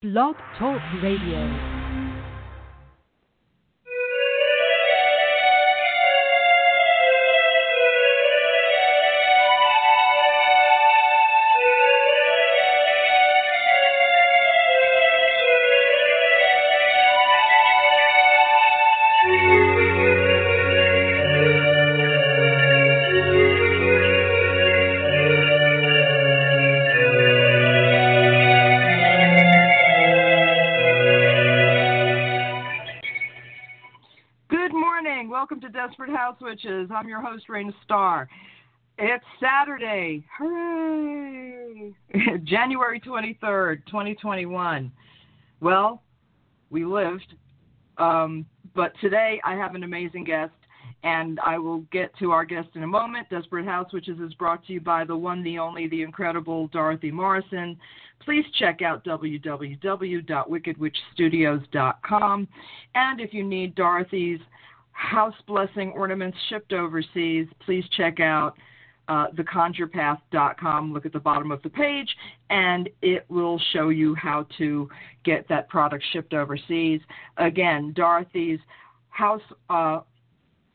Blog Talk Radio. Desperate House Witches. I'm your host, Raina Starr. It's Saturday. Hooray! January 23rd, 2021. Well, we lived. Um, but today I have an amazing guest, and I will get to our guest in a moment. Desperate House Witches is brought to you by the one, the only, the incredible Dorothy Morrison. Please check out www.wickedwitchstudios.com. And if you need Dorothy's house blessing ornaments shipped overseas, please check out uh, theconjurepath.com. Look at the bottom of the page, and it will show you how to get that product shipped overseas. Again, Dorothy's house uh,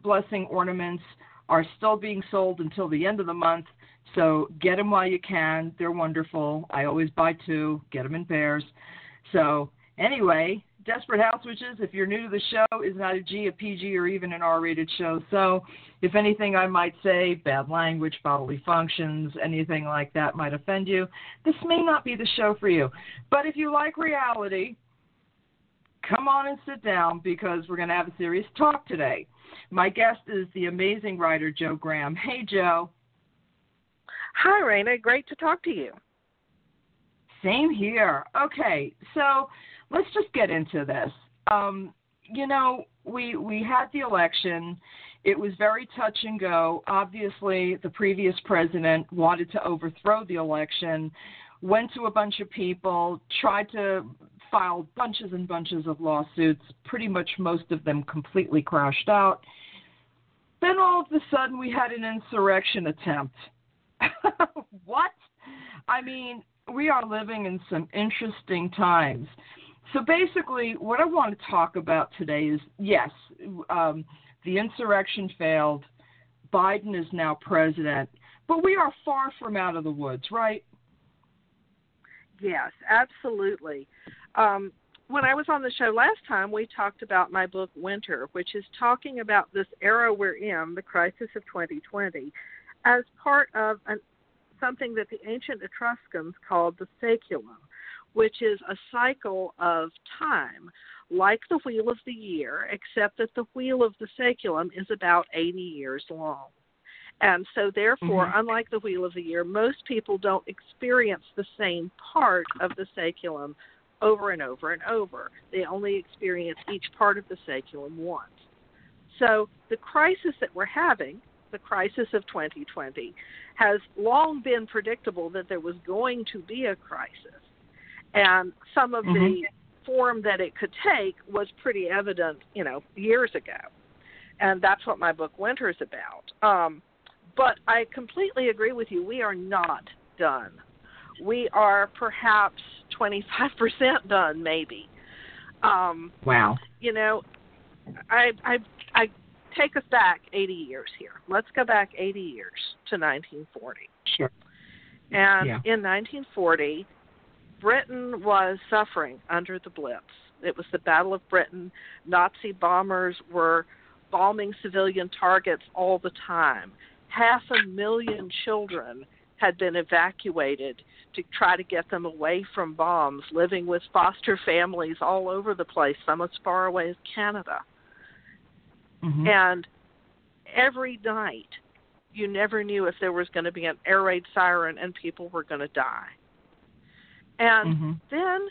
blessing ornaments are still being sold until the end of the month. So get them while you can. They're wonderful. I always buy two, get them in pairs. So, anyway, Desperate House Witches, if you're new to the show, is not a G, a PG, or even an R rated show. So, if anything I might say, bad language, bodily functions, anything like that might offend you, this may not be the show for you. But if you like reality, come on and sit down because we're going to have a serious talk today. My guest is the amazing writer Jo Graham. Hey, Jo. Hi, Raina. Great to talk to you. Same here. Okay, so let's just get into this. Um, you know, we we had the election. It was very touch and go. Obviously, the previous president wanted to overthrow the election, went to a bunch of people, tried to file bunches and bunches of lawsuits. Pretty much most of them completely crashed out. Then all of a sudden, we had an insurrection attempt. what? I mean, we are living in some interesting times. So basically, what I want to talk about today is yes, um, the insurrection failed. Biden is now president, but we are far from out of the woods, right? Yes, absolutely. Um, when I was on the show last time, we talked about my book Winter, which is talking about this era we're in, the crisis of 2020, as part of an, something that the ancient Etruscans called the saeculum, which is a cycle of time, like the wheel of the year, except that the wheel of the saeculum is about 80 years long. And so, therefore, Mhm. unlike the wheel of the year, most people don't experience the same part of the saeculum over and over and over. They only experience each part of the saeculum once. So, the crisis that we're having, the crisis of 2020, has long been predictable that there was going to be a crisis. And some of the form that it could take was pretty evident, you know, years ago. And that's what my book Winter is about. Um, but I completely agree with you. We are not done. We are perhaps 25% done, maybe. Um, Wow. you know, I, I, I take us back 80 years here. Let's go back 80 years to 1940. Sure. And Yeah. in 1940, Britain was suffering under the Blitz. It was the Battle of Britain. Nazi bombers were bombing civilian targets all the time. Half a million children had been evacuated to try to get them away from bombs, living with foster families all over the place, some as far away as Canada. Mhm. And every night, you never knew if there was going to be an air raid siren and people were going to die. And Mhm. then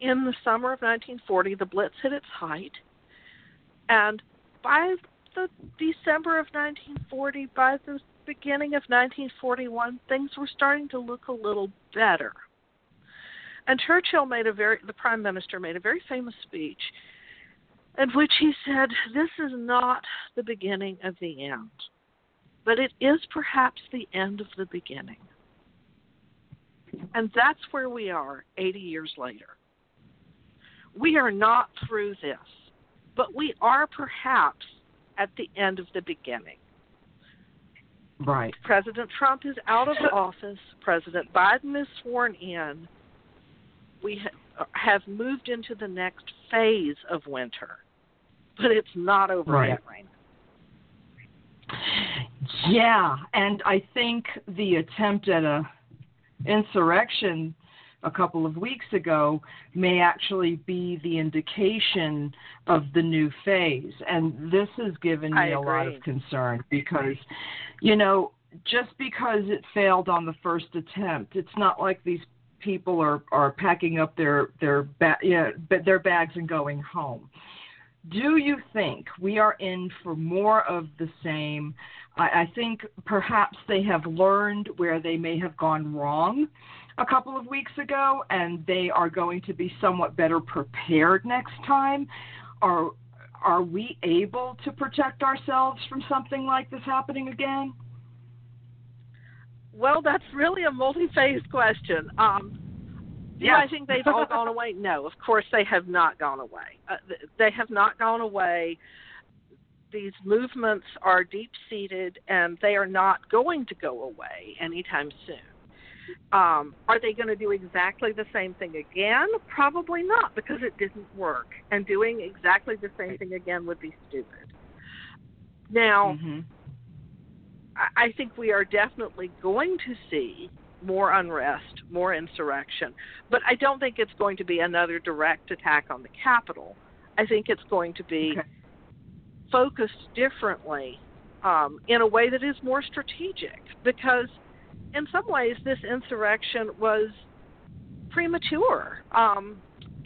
in the summer of 1940, the Blitz hit its height. And by the December of 1940, by the beginning of 1941, things were starting to look a little better. And Churchill made a very, the Prime Minister made a very famous speech in which he said, This is not the beginning of the end, but it is perhaps the end of the beginning. And that's where we are 80 years later. We are not through this, but we are perhaps at the end of the beginning. Right. President Trump is out of office. President Biden is sworn in. We ha- have moved into the next phase of winter, but it's not over right. yet, Raina. Yeah, and I think the attempt at a insurrection a couple of weeks ago may actually be the indication of the new phase. And this has given me a lot of concern because, you know, just because it failed on the first attempt, it's not like these people are, are packing up their their ba- yeah, their bags and going home. Do you think we are in for more of the same? I, I think perhaps they have learned where they may have gone wrong a couple of weeks ago, and they are going to be somewhat better prepared next time. Are are we able to protect ourselves from something like this happening again? Well, that's really a multi-phased question. Um, do yes. I think they've all gone away? No, of course they have not gone away. Uh, they have not gone away. These movements are deep-seated, and they are not going to go away anytime soon. Um, are they going to do exactly the same thing again? Probably not, because it didn't work. And doing exactly the same thing again would be stupid. Now, mm-hmm. I, I think we are definitely going to see more unrest, more insurrection, but I don't think it's going to be another direct attack on the Capitol. I think it's going to be okay. Focused differently um, in a way that is more strategic because – in some ways, this insurrection was premature. Um,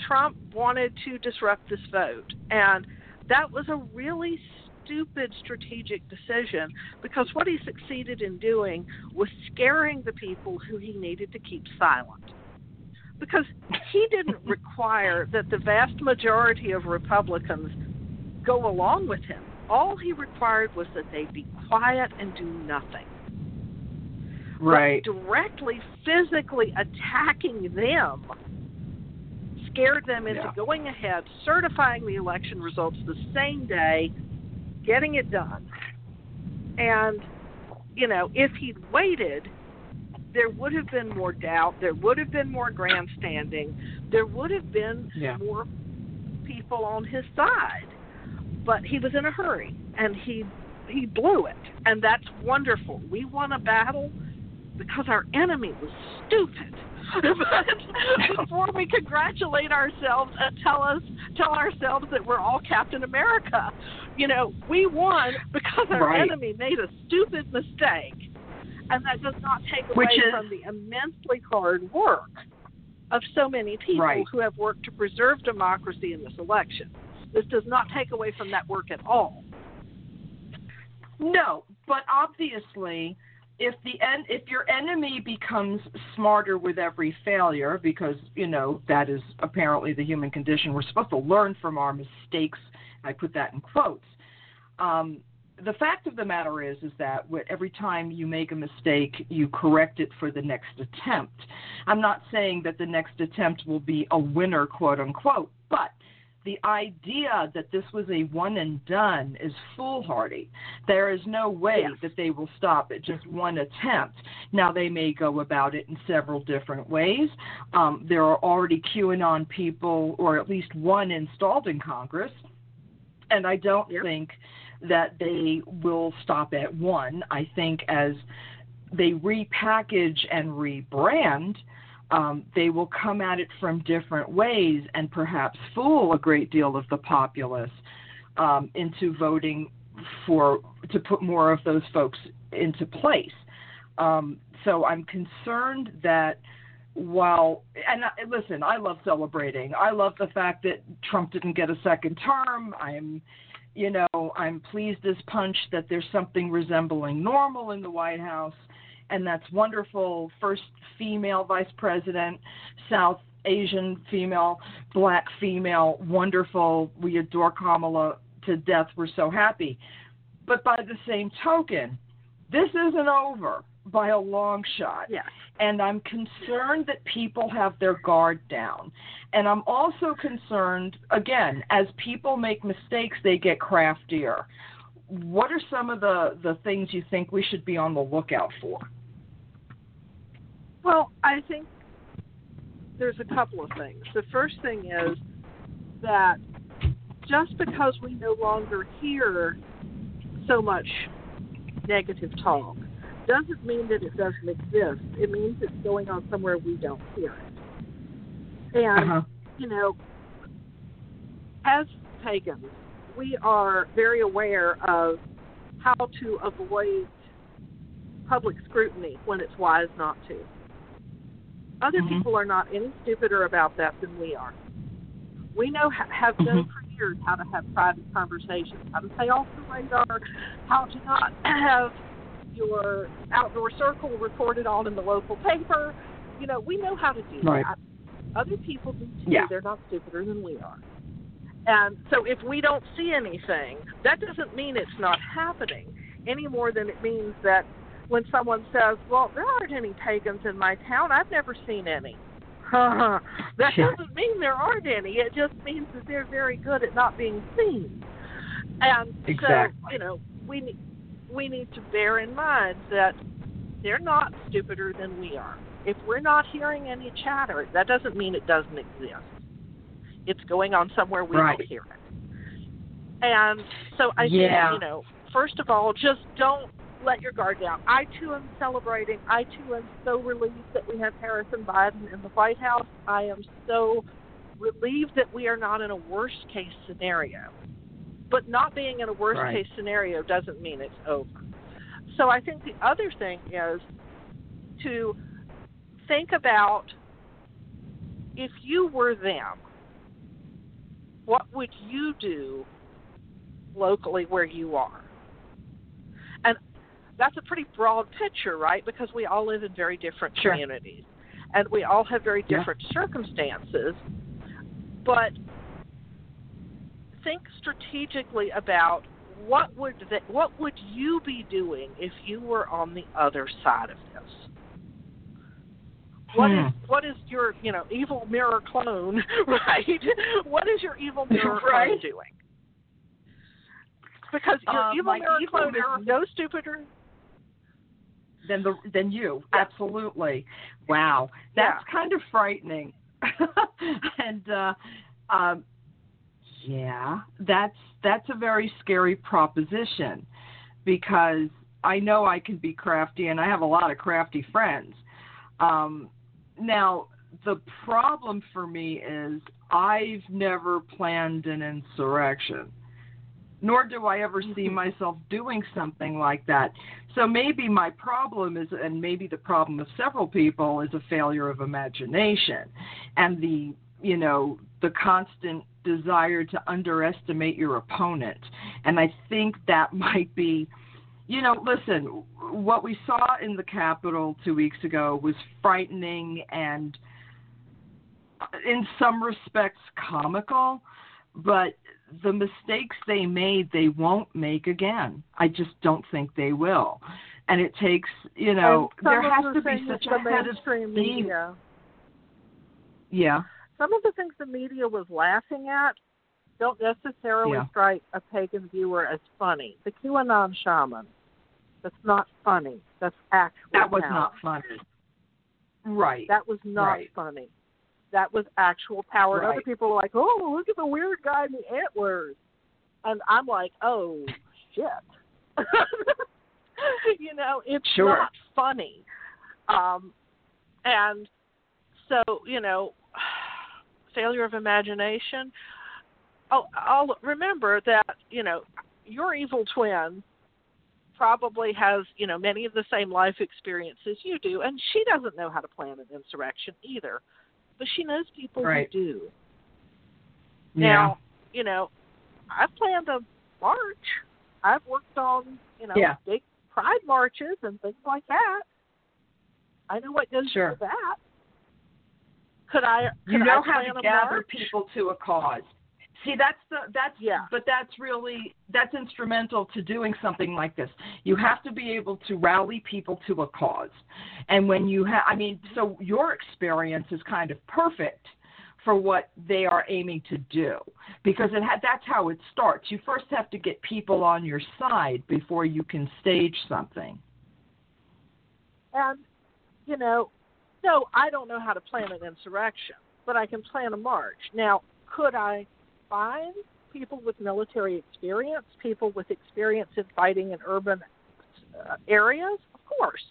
Trump wanted to disrupt this vote, and that was a really stupid strategic decision because what he succeeded in doing was scaring the people who he needed to keep silent. Because he didn't require that the vast majority of Republicans go along with him. All he required was that they be quiet and do nothing right. but directly physically attacking them scared them into yeah. going ahead, certifying the election results the same day, getting it done. And, you know, if he'd waited, there would have been more doubt, there would have been more grandstanding, there would have been yeah. more people on his side. But he was in a hurry and he he blew it. And that's wonderful. We won a battle because our enemy was stupid. but before we congratulate ourselves and tell us tell ourselves that we're all Captain America, you know, we won because our right. enemy made a stupid mistake. And that does not take away is, from the immensely hard work of so many people right. who have worked to preserve democracy in this election. This does not take away from that work at all. No, but obviously if the en- if your enemy becomes smarter with every failure because you know that is apparently the human condition we're supposed to learn from our mistakes i put that in quotes um, the fact of the matter is is that every time you make a mistake you correct it for the next attempt i'm not saying that the next attempt will be a winner quote unquote but the idea that this was a one and done is foolhardy. There is no way yes. that they will stop at just one attempt. Now, they may go about it in several different ways. Um, there are already QAnon people, or at least one installed in Congress, and I don't yep. think that they will stop at one. I think as they repackage and rebrand, um, they will come at it from different ways and perhaps fool a great deal of the populace um, into voting for to put more of those folks into place. Um, so I'm concerned that while and I, listen, I love celebrating. I love the fact that Trump didn't get a second term. I'm you know, I'm pleased as punch that there's something resembling normal in the White House and that's wonderful. First female vice president, South Asian female, black female, wonderful. We adore Kamala to death. We're so happy. But by the same token, this isn't over. by a long shot. Yeah. And I'm concerned that people have their guard down. And I'm also concerned, again, as people make mistakes, they get craftier. What are some of the, the things you think we should be on the lookout for? Well, I think there's a couple of things. The first thing is that just because we no longer hear so much negative talk doesn't mean that it doesn't exist. It means it's going on somewhere we don't hear it. And, Uh-huh. you know, as pagans, we are very aware of how to avoid public scrutiny when it's wise not to. Other Mhm. people are not any stupider about that than we are. We know have known for years how to have private conversations, how to stay off the radar, how to not have your outdoor circle reported on in the local paper. You know, we know how to do Right. that. Other people do too. Yeah. They're not stupider than we are. And so if we don't see anything, that doesn't mean it's not happening any more than it means that when someone says, Well, there aren't any pagans in my town, I've never seen any. that doesn't mean there aren't any. It just means that they're very good at not being seen. And Exactly. so, you know, we we need to bear in mind that they're not stupider than we are. If we're not hearing any chatter, that doesn't mean it doesn't exist. It's going on somewhere we Right. don't hear it. And so I Yeah. think, you know, first of all, just don't let your guard down. I too am celebrating. I too am so relieved that we have Harris and Biden in the White House. I am so relieved that we are not in a worst case scenario. But not being in a worst Right. case scenario doesn't mean it's over. So I think the other thing is to think about if you were them, what would you do locally where you are? That's a pretty broad picture, right? Because we all live in very different Sure. communities and we all have very Yeah. different circumstances. But think strategically about what would the, what would you be doing if you were on the other side of this? What is Hmm. what is your you know evil mirror clone right? What is your evil mirror clone doing? Because your Uh, evil mirror evil clone mirror- is no stupider. Than the than you. Yeah. Absolutely. Wow. That's Yeah. kind of frightening. and uh um yeah, that's that's a very scary proposition because I know I can be crafty and I have a lot of crafty friends. Um now the problem for me is I've never planned an insurrection. Nor do I ever see mm-hmm. myself doing something like that. So maybe my problem is, and maybe the problem of several people is a failure of imagination, and the you know the constant desire to underestimate your opponent. And I think that might be, you know, listen, what we saw in the Capitol two weeks ago was frightening and, uh, in some respects, comical, but the mistakes they made, they won't make again. I just don't think they will. And it takes, you know, there has the to be such a head of mainstream steam. media. Yeah. Some of the things the media was laughing at don't necessarily Yeah. strike a pagan viewer as funny. The QAnon shaman, that's not funny. That's actual. That was power. not funny. Right. That was not Right. funny. That was actual power. And other people were like, "Oh, look at the weird guy in the antlers," and I'm like, "Oh shit." you know, it's Sure. not funny. Um, and so, you know, failure of imagination. Oh, I'll remember that, you know, your evil twin probably has, you know, many of the same life experiences you do, and she doesn't know how to plan an insurrection either. But she knows people Right. who do. yeah. Now, you know, I've planned a march. I've worked on, you know, Yeah. big pride marches and things like that. I know what goes Sure. into that. Could I? Could you know I how to gather march? people to a cause. See, that's the that's Yeah. but that's really that's instrumental to doing something like this. You have to be able to rally people to a cause, and when you have, I mean, so your experience is kind of perfect for what they are aiming to do because it ha- that's how it starts. You first have to get people on your side before you can stage something. And, you know, no, I don't know how to plan an insurrection, but I can plan a march. Now, could I find people with military experience, people with experience in fighting in urban uh, areas? Of course.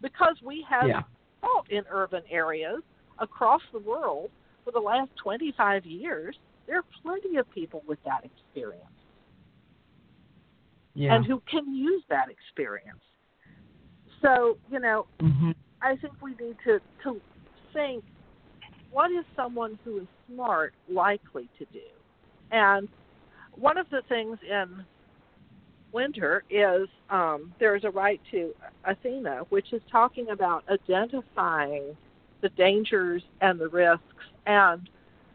Because we have Yeah. fought in urban areas across the world for the last 25 years, there are plenty of people with that experience Yeah. and who can use that experience. So, you know, hmm I think we need to to think what is someone who is smart likely to do. And one of the things in winter is um, there's a rite to Athena, which is talking about identifying the dangers and the risks and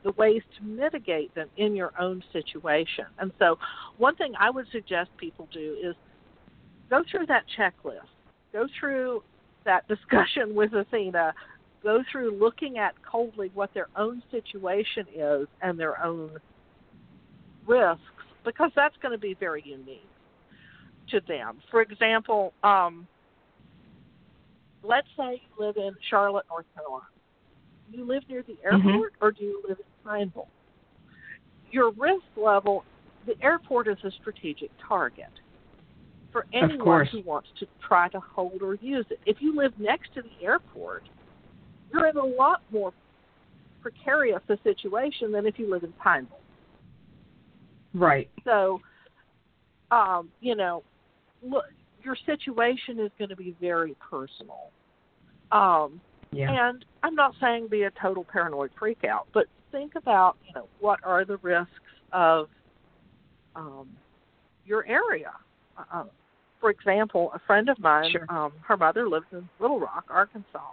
the ways to mitigate them in your own situation. And so, one thing I would suggest people do is go through that checklist, go through that discussion with Athena, go through looking at coldly what their own situation is and their own risks, because that's going to be very unique to them. For example, um, let's say you live in Charlotte, North Carolina. You live near the airport or do you live in Pineville? Your risk level, the airport is a strategic target for anyone who wants to try to hold or use it. If you live next to the airport, you're in a lot more precarious a situation than if you live in Pineville. Right. So, um, you know, look, your situation is going to be very personal. Um, Yeah. and I'm not saying be a total paranoid freakout, but think about, you know, what are the risks of um, your area. Uh, for example, a friend of mine, Sure. um, her mother lives in Little Rock, Arkansas,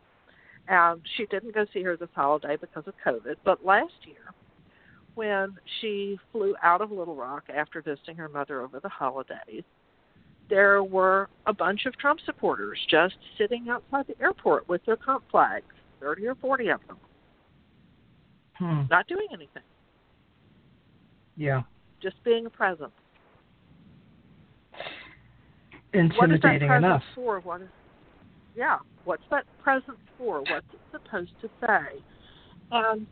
and she didn't go see her this holiday because of COVID. But last year, when she flew out of Little Rock after visiting her mother over the holidays, there were a bunch of Trump supporters just sitting outside the airport with their Trump flags, 30 or 40 of them, Hmm. not doing anything, Yeah. just being a presence. what is that Intimidating enough. for? What is, yeah, what's that presence for? What's it supposed to say? And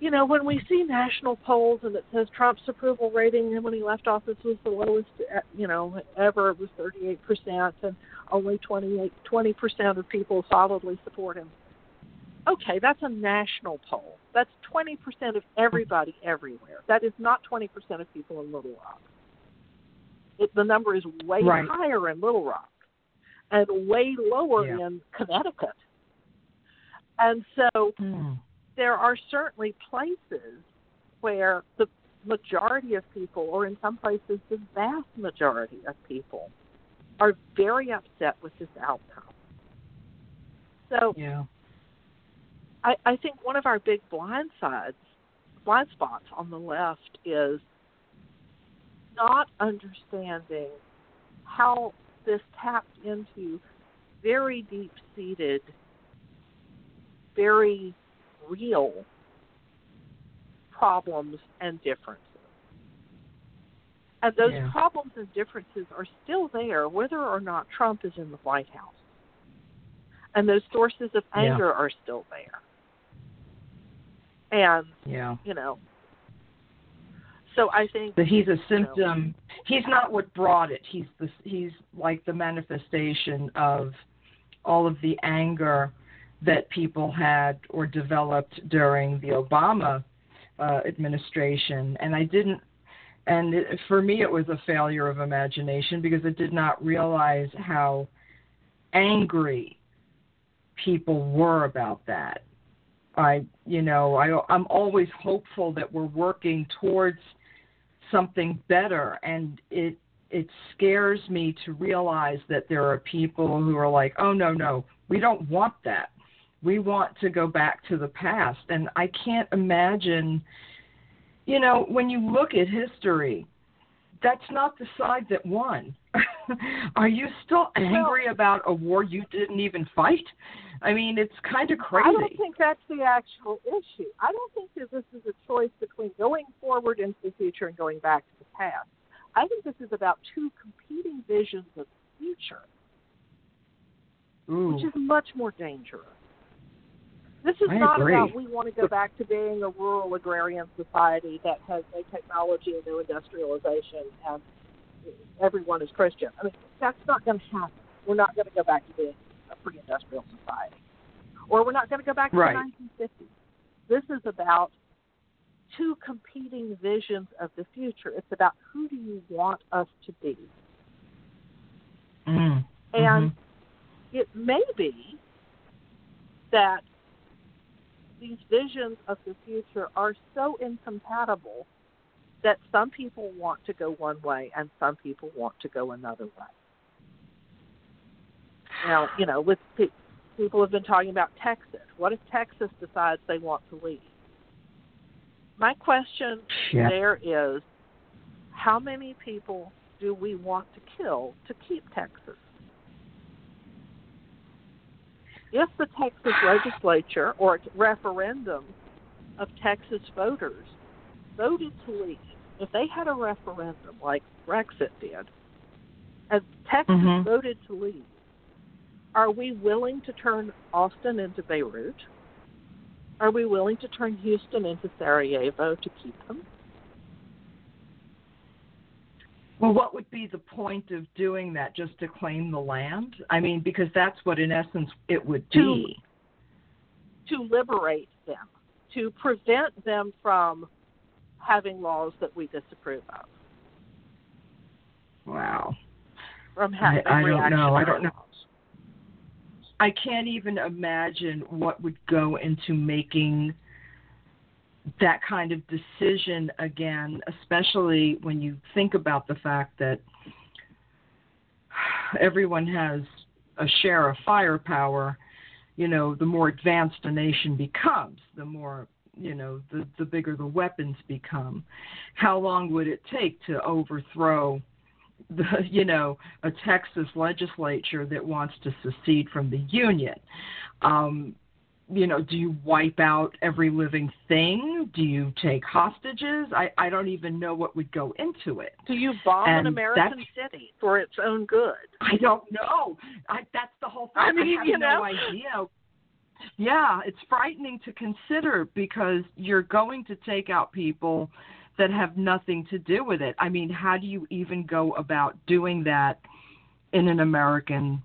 you know, when we see national polls and it says Trump's approval rating when he left office was the lowest, uh, you know, ever, it was 38 percent, and only 28, 20 percent of people solidly support him. Okay, that's a national poll. That's 20 percent of everybody everywhere. That is not 20 percent of people in Little Rock. It, the number is way Right. higher in Little Rock and way lower Yeah. in Connecticut. And so Hmm. there are certainly places where the majority of people, or in some places the vast majority of people, are very upset with this outcome. So Yeah. I, I think one of our big blind sides, blind spots on the left is not understanding how this tapped into very deep seated, very real problems and differences. And those Yeah. problems and differences are still there whether or not Trump is in the White House. And those sources of Yeah. anger are still there. And, Yeah. you know, so I think But he's a symptom. He's not what brought it. He's the he's like the manifestation of all of the anger that people had or developed during the Obama uh, administration. And I didn't. And it, for me, it was a failure of imagination because I did not realize how angry people were about that. I, you know, I, I'm always hopeful that we're working towards something better, and it it scares me to realize that there are people who are like, oh no, no, we don't want that. We want to go back to the past, and I can't imagine you know, when you look at history, that's not the side that won. Are you still angry well, about a war you didn't even fight? I mean, it's kind of crazy. I don't think that's the actual issue. I don't think that this is a choice between going forward into the future and going back to the past. I think this is about two competing visions of the future, Ooh. which is much more dangerous. This is I not agree. about we want to go back to being a rural agrarian society that has no technology and no industrialization and everyone is Christian. I mean, that's not going to happen. We're not going to go back to being a pre-industrial society, or we're not going to go back to right. the 1950s. This is about two competing visions of the future. It's about who do you want us to be, mm. and mm-hmm. it may be that these visions of the future are so incompatible that some people want to go one way and some people want to go another way. Now, you know, with people have been talking about Texas. What if Texas decides they want to leave? My question yeah. there is how many people do we want to kill to keep Texas? if the Texas legislature or referendum of Texas voters voted to leave, if they had a referendum like Brexit did, and Texas mm-hmm. voted to leave, are we willing to turn Austin into Beirut? Are we willing to turn Houston into Sarajevo to keep them? Well, what would be the point of doing that just to claim the land? I mean, because that's what, in essence, it would be. To, to liberate them, to prevent them from having laws that we disapprove of. Wow. From having I, I don't know. I don't know. I can't even imagine what would go into making that kind of decision again, especially when you think about the fact that everyone has a share of firepower, you know, the more advanced a nation becomes, the more, you know, the, the bigger the weapons become. How long would it take to overthrow the, you know, a Texas legislature that wants to secede from the Union? Um, you know, do you wipe out every living thing? Do you take hostages? I, I don't even know what would go into it. Do you bomb and an American city for its own good? I don't know. I, that's the whole thing. I mean, I have you no know. idea. Yeah, it's frightening to consider because you're going to take out people that have nothing to do with it. I mean, how do you even go about doing that in an American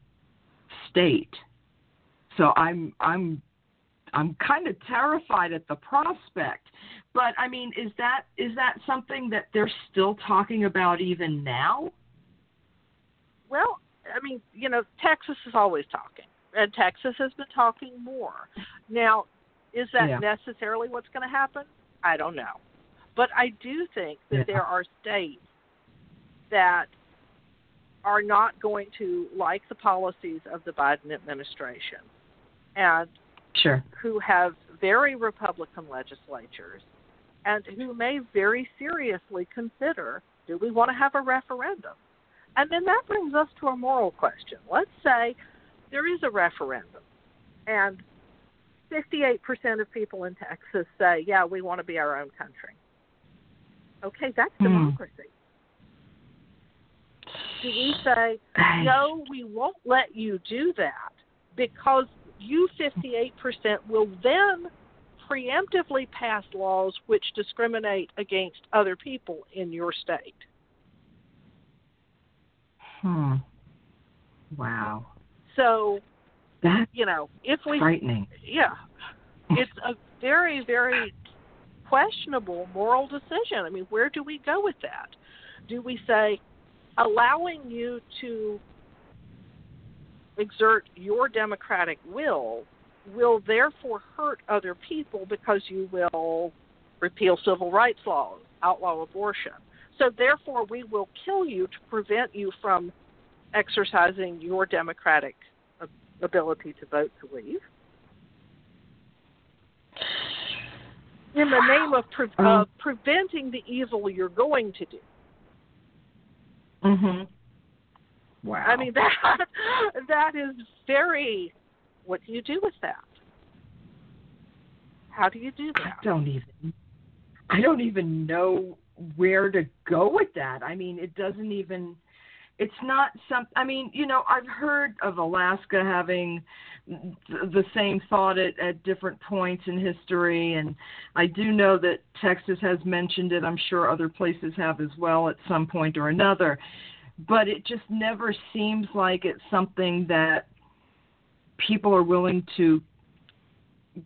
state? So I'm I'm I'm kind of terrified at the prospect. But I mean, is that is that something that they're still talking about even now? Well, I mean, you know, Texas is always talking, and Texas has been talking more. Now, is that yeah. necessarily what's going to happen? I don't know. But I do think that yeah. there are states that are not going to like the policies of the Biden administration. And sure. who have very Republican legislatures and who may very seriously consider do we want to have a referendum? And then that brings us to a moral question. Let's say there is a referendum and 58% of people in Texas say, yeah, we want to be our own country. Okay, that's hmm. democracy. Do we say, no, we won't let you do that because you 58% will then preemptively pass laws which discriminate against other people in your state. Hmm. Wow. So, that's you know, if we frightening. Yeah. It's a very very questionable moral decision. I mean, where do we go with that? Do we say allowing you to exert your democratic will will therefore hurt other people because you will repeal civil rights laws, outlaw abortion. So therefore, we will kill you to prevent you from exercising your democratic ability to vote to leave. In the name of, pre- of preventing the evil you're going to do. Mhm. Wow. I mean that that is very. What do you do with that? How do you do I that? don't even I don't even know where to go with that. I mean, it doesn't even it's not some I mean, you know, I've heard of Alaska having the same thought at, at different points in history and I do know that Texas has mentioned it. I'm sure other places have as well at some point or another. But it just never seems like it's something that people are willing to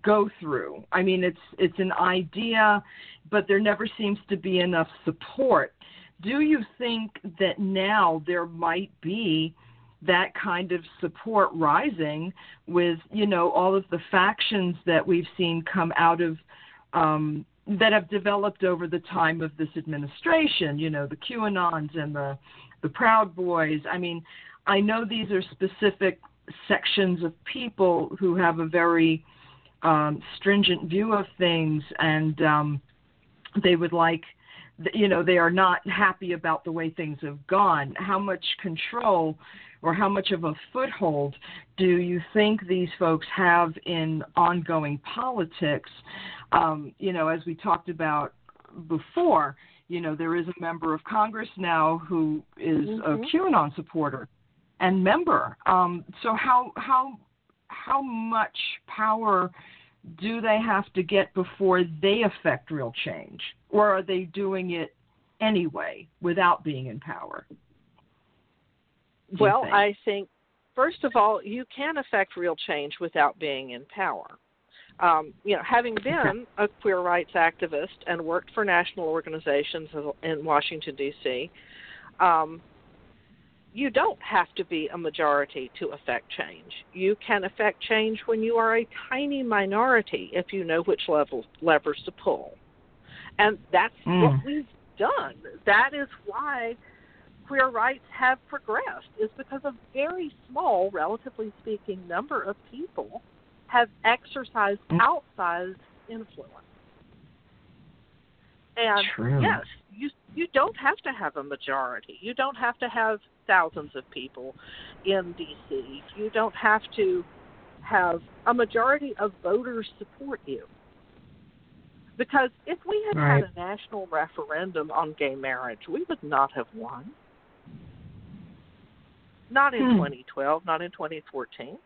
go through. I mean, it's it's an idea, but there never seems to be enough support. Do you think that now there might be that kind of support rising with you know all of the factions that we've seen come out of um, that have developed over the time of this administration? You know, the QAnons and the the Proud Boys. I mean, I know these are specific sections of people who have a very um, stringent view of things, and um, they would like, you know, they are not happy about the way things have gone. How much control or how much of a foothold do you think these folks have in ongoing politics? Um, you know, as we talked about before, you know, there is a member of Congress now who is Mhm. a QAnon supporter and member. Um, so how how how much power do they have to get before they affect real change, or are they doing it anyway without being in power? Well, think? I think first of all, you can affect real change without being in power. Um, you know, having been a queer rights activist and worked for national organizations in Washington D.C., um, you don't have to be a majority to affect change. You can affect change when you are a tiny minority if you know which level levers to pull, and that's Mm. what we've done. That is why queer rights have progressed is because a very small, relatively speaking, number of people have exercised Mm. outsized influence. And True. yes, you you don't have to have a majority. You don't have to have thousands of people in DC. You don't have to have a majority of voters support you. Because if we had Right. had a national referendum on gay marriage, we would not have won. Not in Hmm. 2012, not in 2014.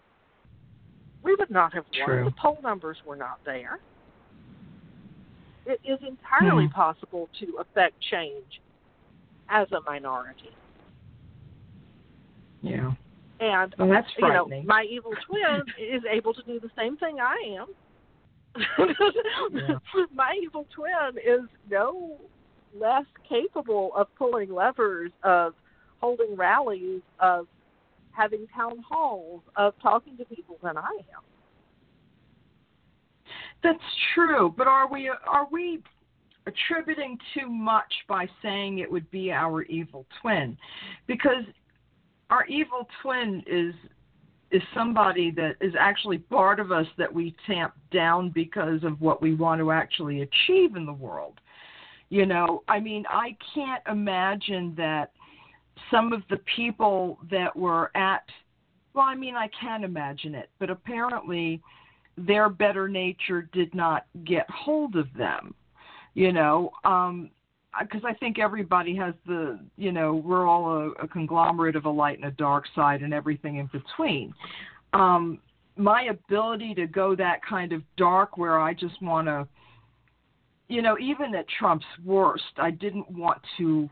We would not have won. True. The poll numbers were not there. It is entirely Hmm. possible to affect change as a minority. Yeah. And Well, that's you know, my evil twin is able to do the same thing I am. Yeah. My evil twin is no less capable of pulling levers, of holding rallies, of having town halls, of talking to people than I am. That's true, but are we are we attributing too much by saying it would be our evil twin? Because our evil twin is is somebody that is actually part of us that we tamp down because of what we want to actually achieve in the world. You know, I mean, I can't imagine that some of the people that were at well, I mean, I can't imagine it, but apparently their better nature did not get hold of them you know um because i think everybody has the you know we're all a, a conglomerate of a light and a dark side and everything in between. Um my ability to go that kind of dark where i just want to you know even at trump's worst i didn't want to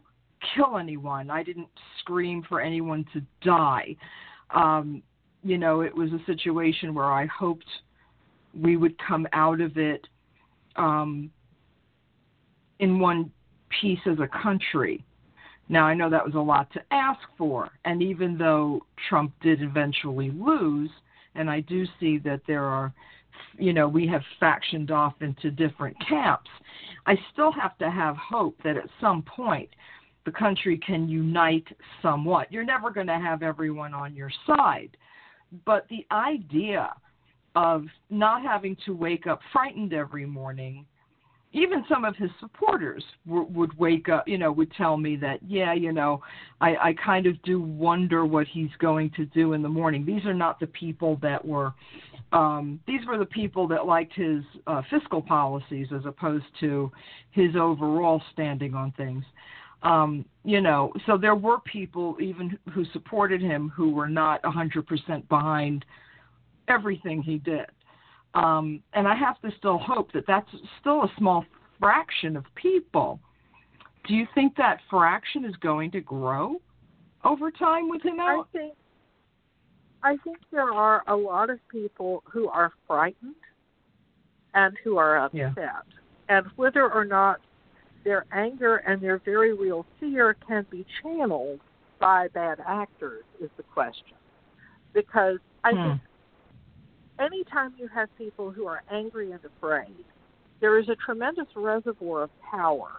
kill anyone. I didn't scream for anyone to die. Um you know it was a situation where i hoped we would come out of it um, in one piece as a country. Now, I know that was a lot to ask for, and even though Trump did eventually lose, and I do see that there are, you know, we have factioned off into different camps, I still have to have hope that at some point the country can unite somewhat. You're never going to have everyone on your side, but the idea of not having to wake up frightened every morning even some of his supporters w- would wake up, you know, would tell me that, yeah, you know, I, I kind of do wonder what he's going to do in the morning. These are not the people that were, um, these were the people that liked his uh, fiscal policies as opposed to his overall standing on things. Um, you know, so there were people even who supported him who were not 100% behind everything he did. Um, and I have to still hope that that's still a small fraction of people. Do you think that fraction is going to grow over time with him out? I think I think there are a lot of people who are frightened and who are upset. Yeah. And whether or not their anger and their very real fear can be channeled by bad actors is the question. Because I hmm. think anytime you have people who are angry and afraid, there is a tremendous reservoir of power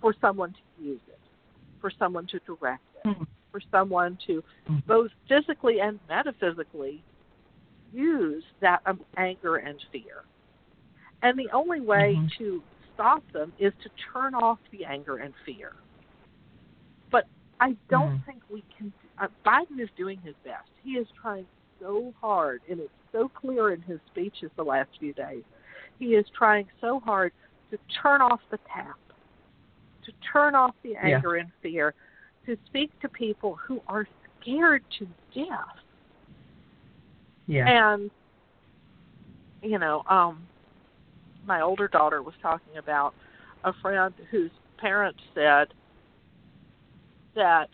for someone to use it, for someone to direct it, mm-hmm. for someone to mm-hmm. both physically and metaphysically use that um, anger and fear. And the only way mm-hmm. to stop them is to turn off the anger and fear. But I don't mm-hmm. think we can. Uh, Biden is doing his best. He is trying so hard, and it's so clear in his speeches the last few days. He is trying so hard to turn off the tap, to turn off the anger yeah. and fear, to speak to people who are scared to death. Yeah. And you know, um my older daughter was talking about a friend whose parents said that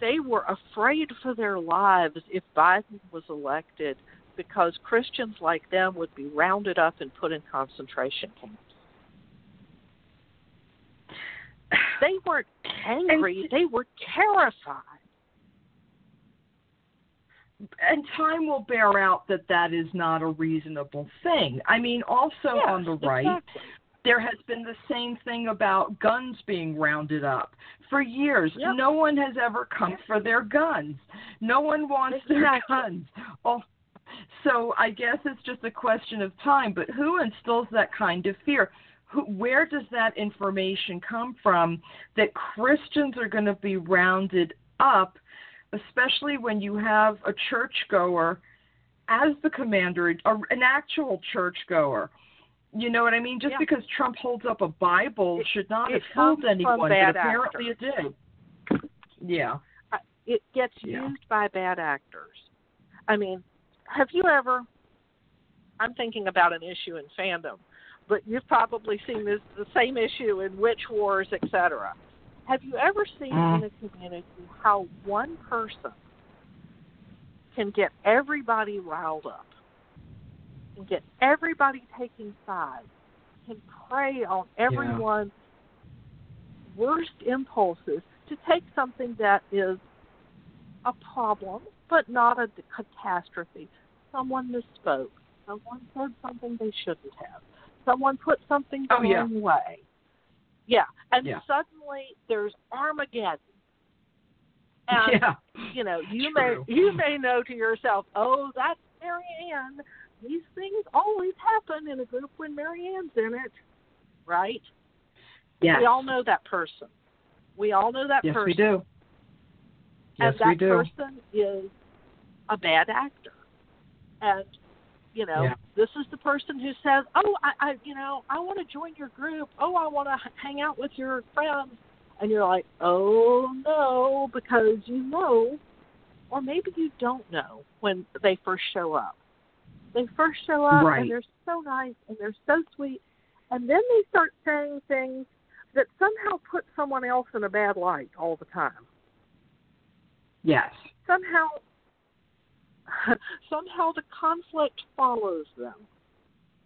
they were afraid for their lives if Biden was elected because Christians like them would be rounded up and put in concentration camps. They weren't angry, they were terrified. And time will bear out that that is not a reasonable thing. I mean, also yes, on the right, exactly there has been the same thing about guns being rounded up for years. Yep. No one has ever come for their guns. No one wants exactly. their guns. Oh, so I guess it's just a question of time. But who instills that kind of fear? Who, where does that information come from that Christians are going to be rounded up, especially when you have a churchgoer as the commander, an actual churchgoer? You know what I mean? Just yeah. because Trump holds up a Bible it, should not have fooled anyone, but apparently actors. it did. Yeah. Uh, it gets yeah. used by bad actors. I mean, have you ever? I'm thinking about an issue in fandom, but you've probably seen this the same issue in Witch Wars, etc. Have you ever seen mm. in a community how one person can get everybody riled up? And get everybody taking sides, can prey on everyone's yeah. worst impulses to take something that is a problem but not a catastrophe. Someone misspoke. Someone said something they shouldn't have. Someone put something the oh, yeah. wrong way. Yeah, and yeah. suddenly there's Armageddon. And yeah. you know, you True. may you may know to yourself, "Oh, that's Marianne these things always happen in a group when Marianne's in it, right? Yes. We all know that person. We all know that yes, person. we do. Yes, and that we do. person is a bad actor. And you know, yeah. this is the person who says, "Oh, I, I, you know, I want to join your group. Oh, I want to hang out with your friends." And you're like, "Oh no," because you know, or maybe you don't know when they first show up. They first show up right. and they're so nice and they're so sweet, and then they start saying things that somehow put someone else in a bad light all the time. Yes. Somehow, somehow the conflict follows them,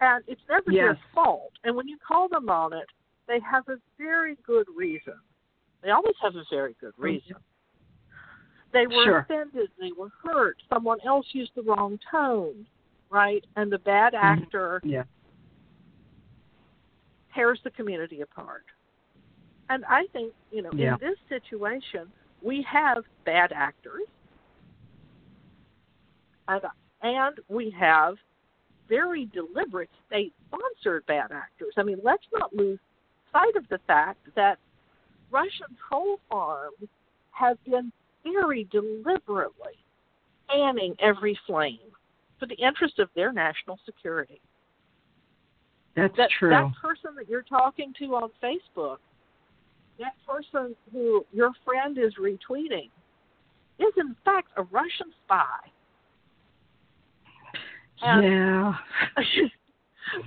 and it's never yes. their fault. And when you call them on it, they have a very good reason. They always have a very good reason. They were sure. offended. They were hurt. Someone else used the wrong tone right? And the bad mm-hmm. actor yeah. tears the community apart. And I think, you know, yeah. in this situation, we have bad actors, and, and we have very deliberate state sponsored bad actors. I mean, let's not lose sight of the fact that Russian troll farms have been very deliberately fanning every flame for the interest of their national security. That's that, true. That person that you're talking to on Facebook, that person who your friend is retweeting, is in fact a Russian spy. And, yeah.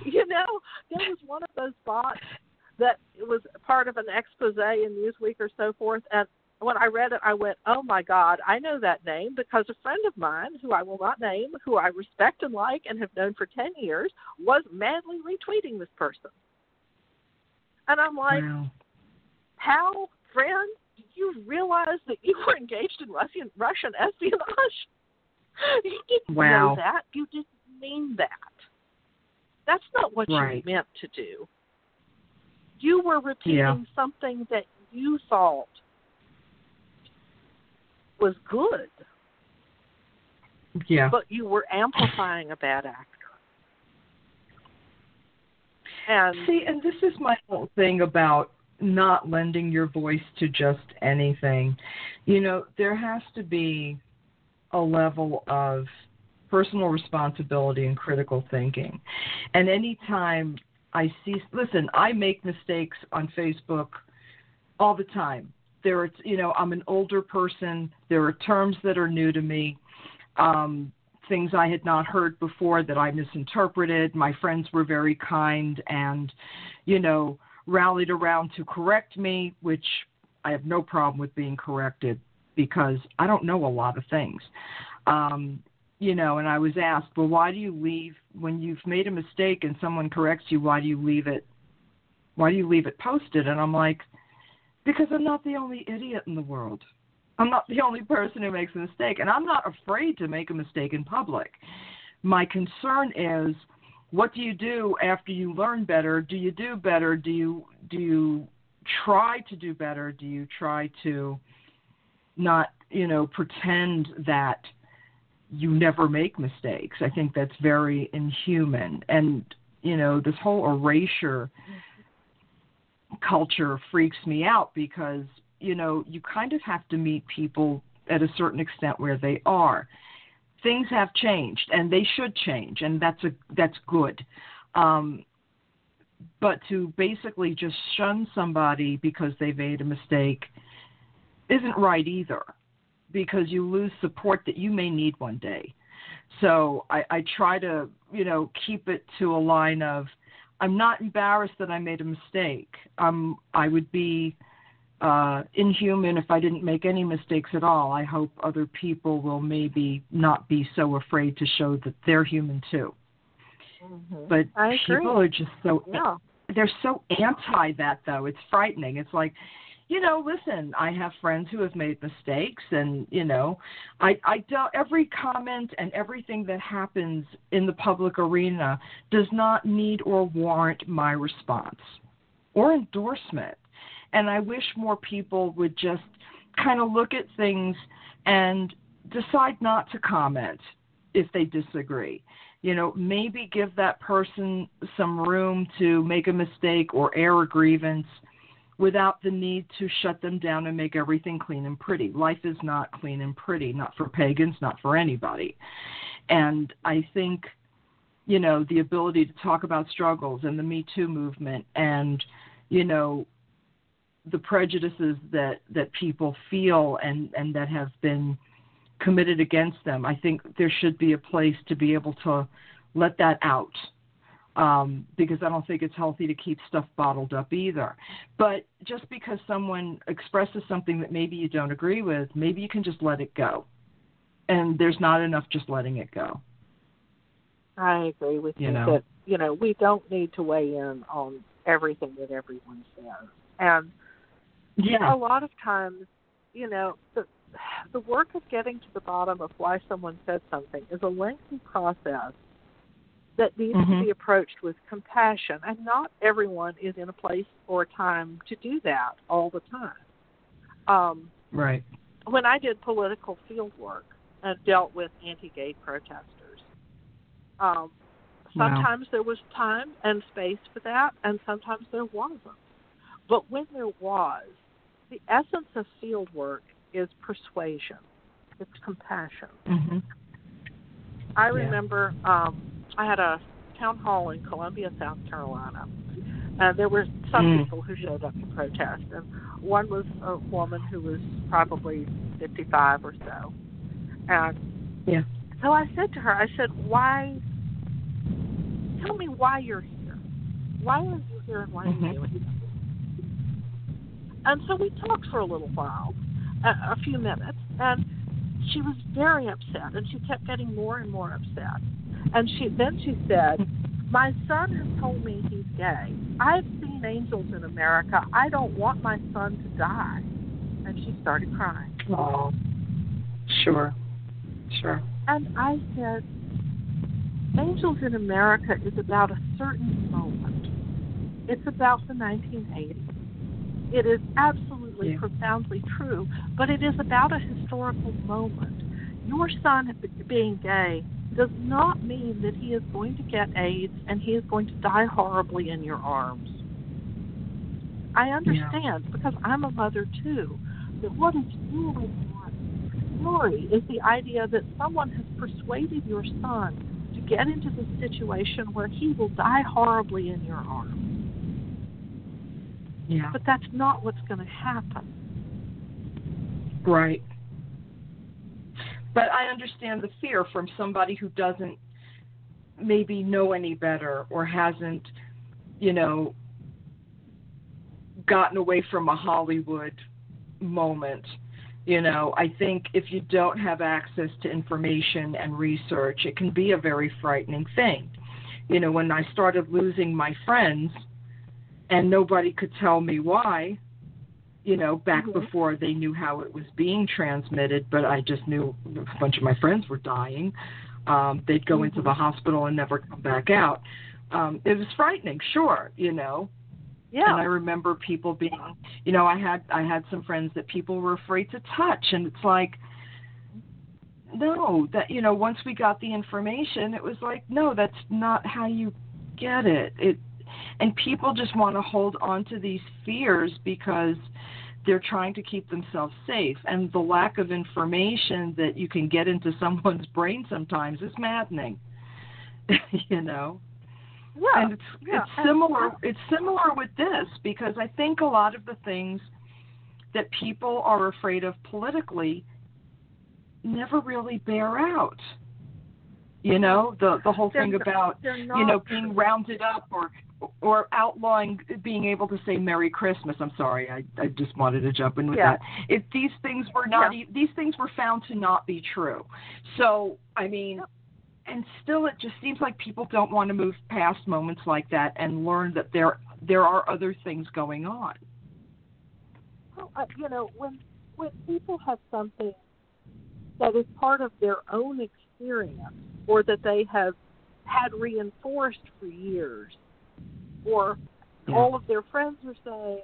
you know, there was one of those bots that was part of an expose in Newsweek or so forth, and when I read it, I went, "Oh my God, I know that name because a friend of mine, who I will not name, who I respect and like and have known for ten years, was madly retweeting this person." And I'm like, wow. "How, friend, did you realize that you were engaged in Russian Russian espionage? You didn't wow. know that. You didn't mean that. That's not what right. you meant to do. You were repeating yeah. something that you thought was good. Yeah. But you were amplifying a bad actor. And see, and this is my whole thing about not lending your voice to just anything. You know, there has to be a level of personal responsibility and critical thinking. And anytime I see, listen, I make mistakes on Facebook all the time. There are, you know, I'm an older person. There are terms that are new to me, um, things I had not heard before that I misinterpreted. My friends were very kind and, you know, rallied around to correct me, which I have no problem with being corrected because I don't know a lot of things. Um, you know, and I was asked, well, why do you leave when you've made a mistake and someone corrects you? Why do you leave it? Why do you leave it posted? And I'm like, because I'm not the only idiot in the world. I'm not the only person who makes a mistake, and I'm not afraid to make a mistake in public. My concern is, what do you do after you learn better? Do you do better? Do you do you try to do better? Do you try to not, you know, pretend that you never make mistakes. I think that's very inhuman. And, you know, this whole erasure culture freaks me out because, you know, you kind of have to meet people at a certain extent where they are. Things have changed and they should change and that's a that's good. Um, but to basically just shun somebody because they made a mistake isn't right either because you lose support that you may need one day. So I, I try to, you know, keep it to a line of I'm not embarrassed that I made a mistake. Um, I would be uh, inhuman if I didn't make any mistakes at all. I hope other people will maybe not be so afraid to show that they're human too. mm-hmm. But people are just so yeah. they're so anti that though. It's frightening. It's like you know, listen, I have friends who have made mistakes and, you know, I I don't every comment and everything that happens in the public arena does not need or warrant my response or endorsement. And I wish more people would just kind of look at things and decide not to comment if they disagree. You know, maybe give that person some room to make a mistake or air a grievance without the need to shut them down and make everything clean and pretty. Life is not clean and pretty, not for pagans, not for anybody. And I think, you know, the ability to talk about struggles and the Me Too movement and, you know, the prejudices that, that people feel and, and that have been committed against them, I think there should be a place to be able to let that out um, because I don't think it's healthy to keep stuff bottled up either. But just because someone expresses something that maybe you don't agree with, maybe you can just let it go. And there's not enough just letting it go. I agree with you, You know. that you know we don't need to weigh in on everything that everyone says, and Yeah. a lot of times, you know, the the work of getting to the bottom of why someone said something is a lengthy process that needs Mhm. to be approached with compassion, and not everyone is in a place or a time to do that all the time. Um, Right. when I did political field work and dealt with anti-gay protesters, um, sometimes wow. there was time and space for that, and sometimes there wasn't. But when there was, the essence of field work is persuasion, it's compassion. Mm-hmm. I Yeah. remember um, I had a town hall in Columbia, South Carolina. Uh, there were some Mm. people who showed up to protest, and one was a woman who was probably 55 or so. And Yeah. so I said to her, I said, "Why? Tell me why you're here. Why are you here, and why are Mhm. you doing this?" And so we talked for a little while, a, a few minutes, and she was very upset, and she kept getting more and more upset. And she then she said, "My son has told me he's gay. I've seen angels in America. I don't want my son to die." And she started crying. Oh. Sure. Sure. And I said, Angels in America is about a certain moment. It's about the 1980s. It is absolutely Yeah. profoundly true, but it is about a historical moment. Your son being gay does not mean that he is going to get AIDS and he is going to die horribly in your arms. I understand because I'm a mother too. But what is really story is the idea that someone has persuaded your son to get into this situation where he will die horribly in your arms. Yeah. But that's not what's going to happen. Right. But I understand the fear from somebody who doesn't maybe know any better or hasn't, you know, gotten away from a Hollywood moment. You know, I think if you don't have access to information and research, it can be a very frightening thing. You know, when I started losing my friends and nobody could tell me why, you know, back Mhm. before they knew how it was being transmitted, but I just knew a bunch of my friends were dying. Um, they'd go into Mhm. the hospital and never come back out. Um, it was frightening, sure, you know. Yeah. And I remember people being, you know, I had I had some friends that people were afraid to touch, and it's like, no, that you know, once we got the information, it was like, no, that's not how you get it. It, and people just want to hold on to these fears because they're trying to keep themselves safe, and the lack of information that you can get into someone's brain sometimes is maddening. you know Yeah. and it's yeah, it's and- similar it's similar with this because I think a lot of the things that people are afraid of politically never really bear out. You know, the the whole They're thing about you know being rounded up or or outlawing being able to say Merry Christmas. I'm sorry, I I just wanted to jump in with Yeah. that. If these things were not Yeah. e- these things were found to not be true. So I mean, and still it just seems like people don't want to move past moments like that and learn that there there are other things going on. Well, uh, you know, when when people have something that is part of their own experience, or that they have had reinforced for years, or Yeah. all of their friends are saying,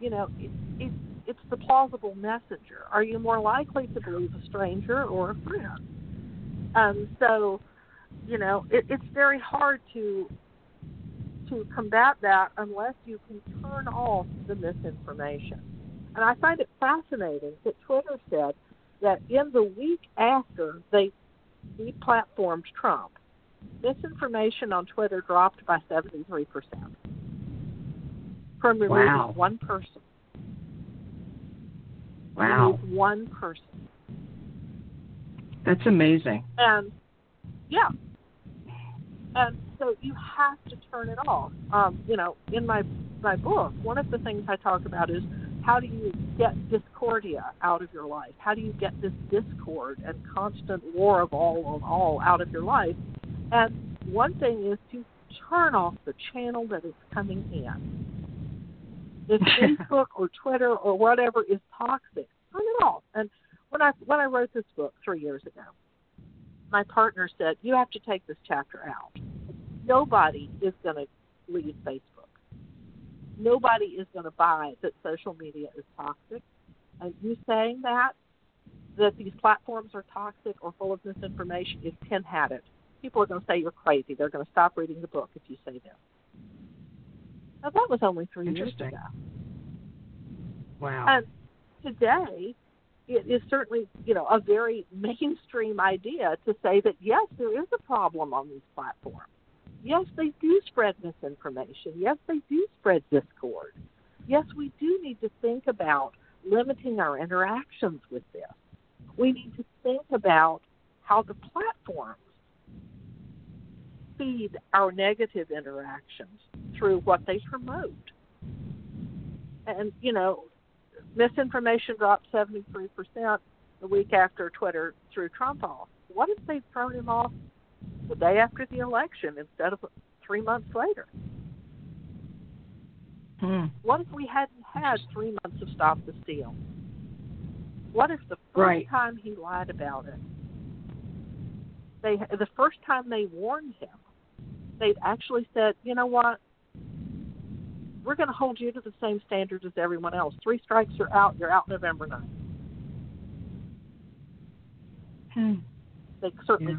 you know, it, it, it's the plausible messenger. Are you more likely to believe a stranger or a friend? Um, so, you know, it, it's very hard to to combat that unless you can turn off the misinformation. And I find it fascinating that Twitter said that in the week after they deplatformed Trump, misinformation on Twitter dropped by 73% from removing Wow. one person. Wow, Remove one person. that's amazing. And yeah. And so you have to turn it off. Um, you know, in my my book, one of the things I talk about is how do you get discordia out of your life? How do you get this discord and constant war of all on all out of your life? And one thing is to turn off the channel that is coming in. If Facebook or Twitter or whatever is toxic, turn it off. And when I when I wrote this book three years ago, my partner said, You have to take this chapter out. Nobody is going to leave Facebook. Nobody is going to buy that social media is toxic. And you saying that, that these platforms are toxic or full of misinformation, is pinheaded. People are going to say you're crazy. They're going to stop reading the book if you say this. Now that was only three years ago. Wow. And today, it is certainly you know a very mainstream idea to say that yes, there is a problem on these platforms. Yes, they do spread misinformation. Yes, they do spread discord. Yes, we do need to think about limiting our interactions with this. We need to think about how the platforms feed our negative interactions through what they promote. And, you know, misinformation dropped 73% the week after Twitter threw Trump off. What if they'd thrown him off the day after the election instead of three months later? Hmm. What if we hadn't had three months of Stop the Steal? What if the first Right. time he lied about it, they the first time they warned him, they'd actually said, you know what? We're going to hold you to the same standards as everyone else. Three strikes, you're out. You're out November 9th. Hmm. They certainly, Yeah.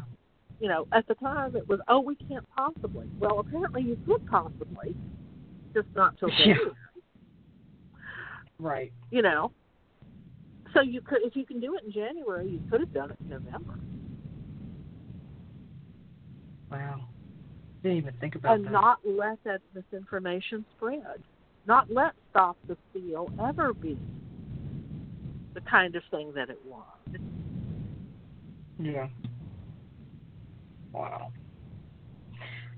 you know, at the time it was, oh, we can't possibly. Well, apparently you could possibly, just not till Yeah. January. Right. You know, so you could, if you can do it in January, you could have done it in November, Wow. Didn't even think about and that. not let that misinformation spread. Not let stop the steal ever be the kind of thing that it was. Yeah. Wow.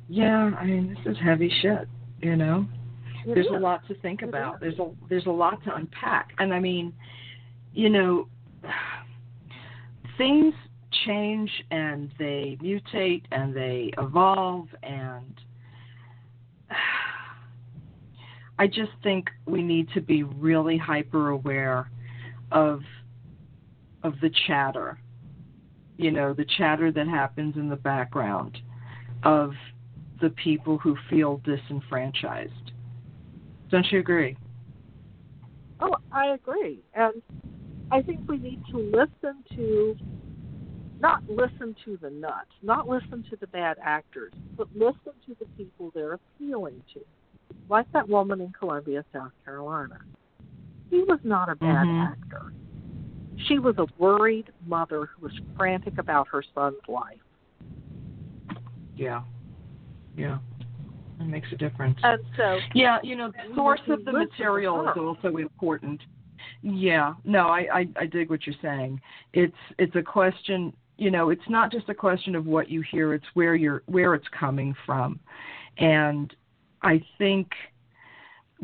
Yeah, I mean, this is heavy shit. You know, It there's a lot to think about. There's a there's a lot to unpack, and I mean, you know, things change and they mutate and they evolve, and I just think we need to be really hyper aware of of the chatter you know, the chatter that happens in the background of the people who feel disenfranchised. Don't you agree? Oh, I agree. And I think we need to listen to, not listen to the nuts, not listen to the bad actors, but listen to the people they're appealing to. Like that woman in Columbia, South Carolina. She was not a bad Mhm. actor. She was a worried mother who was frantic about her son's life. Yeah. Yeah. It makes a difference. And so, Yeah, you know, the source of the to listen to material is also important. Yeah, no, I, I I dig what you're saying. It's it's a question, you know, it's not just a question of what you hear; it's where you're where it's coming from, and I think,